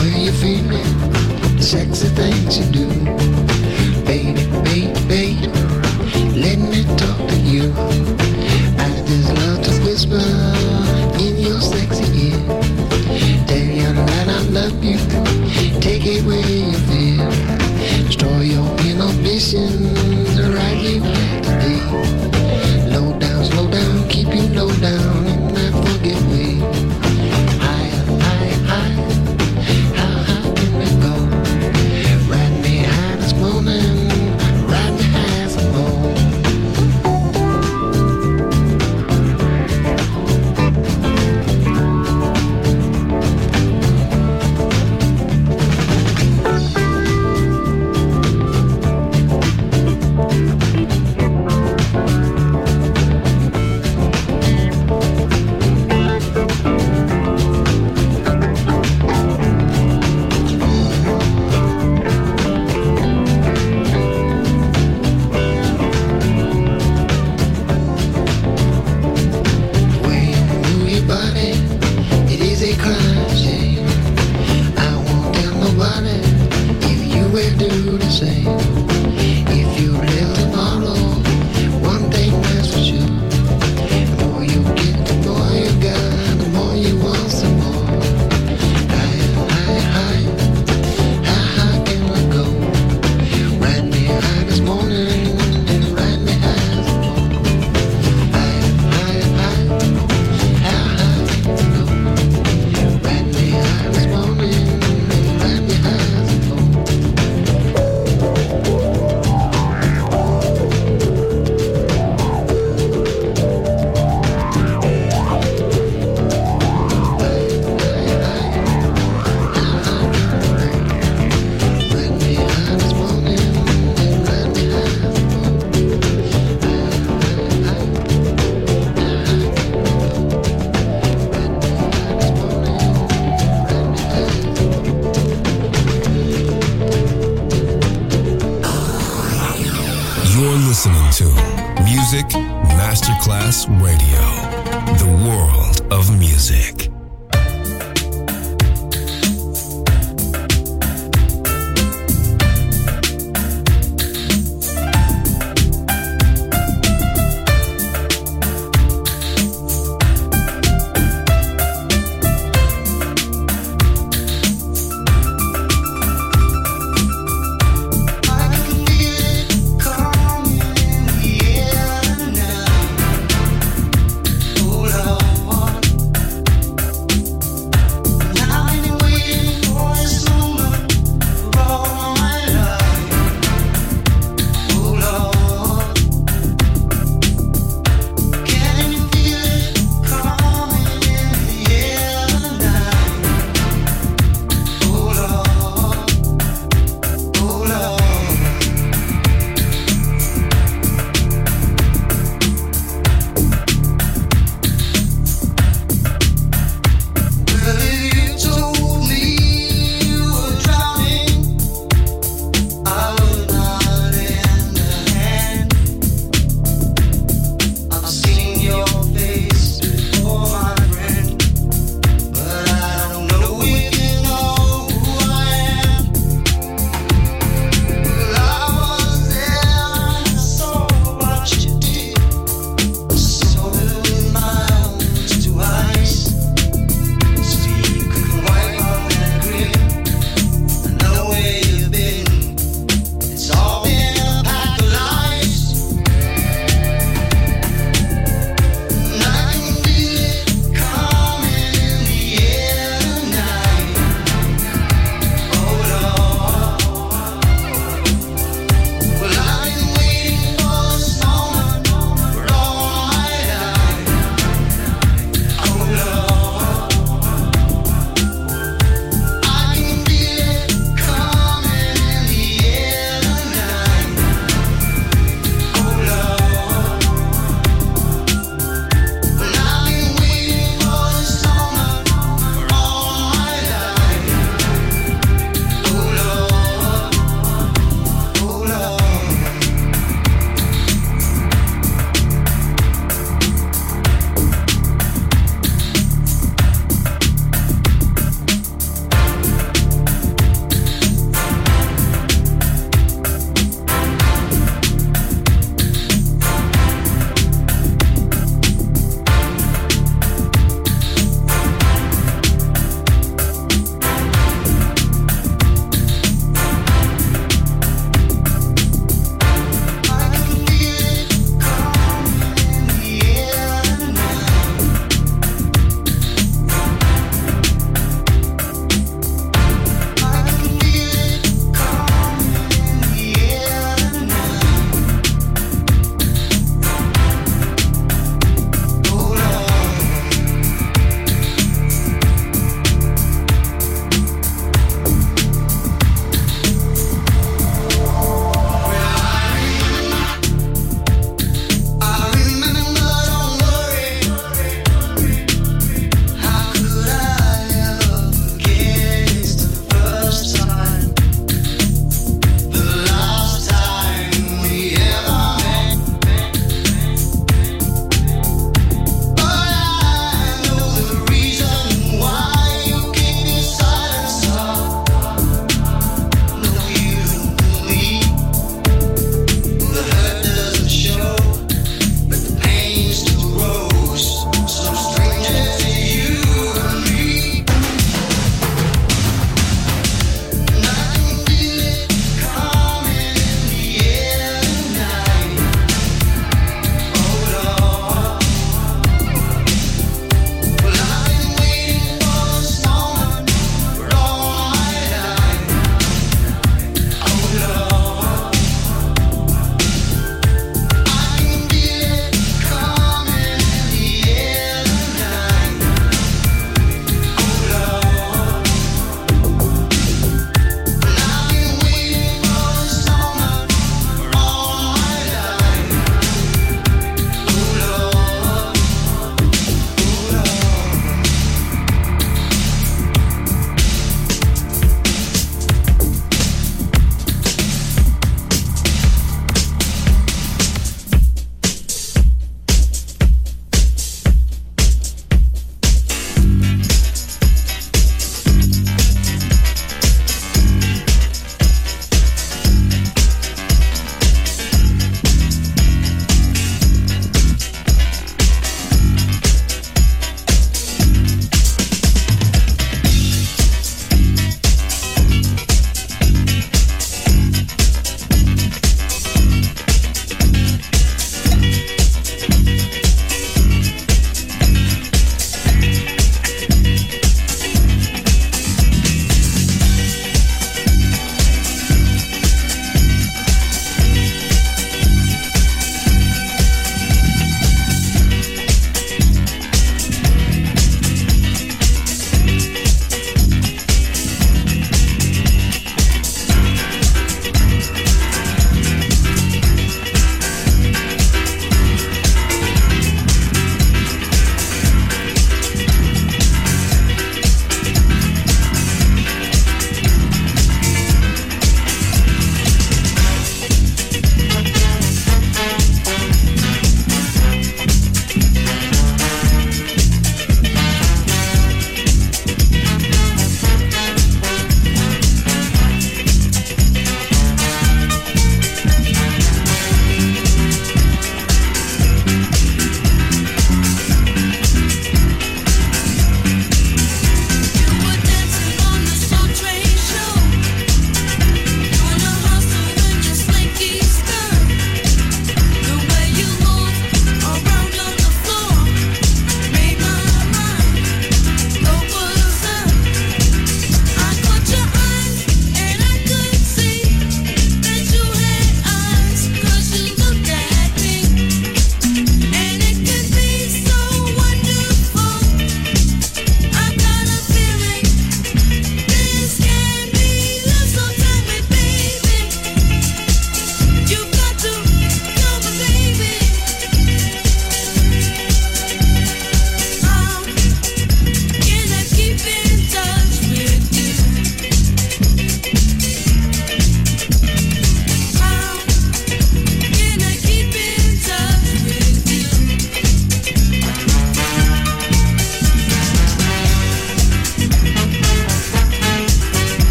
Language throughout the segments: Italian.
When are you feeling the sexy things you do?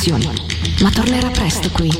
Destinazioni, ma tornerà presto qui,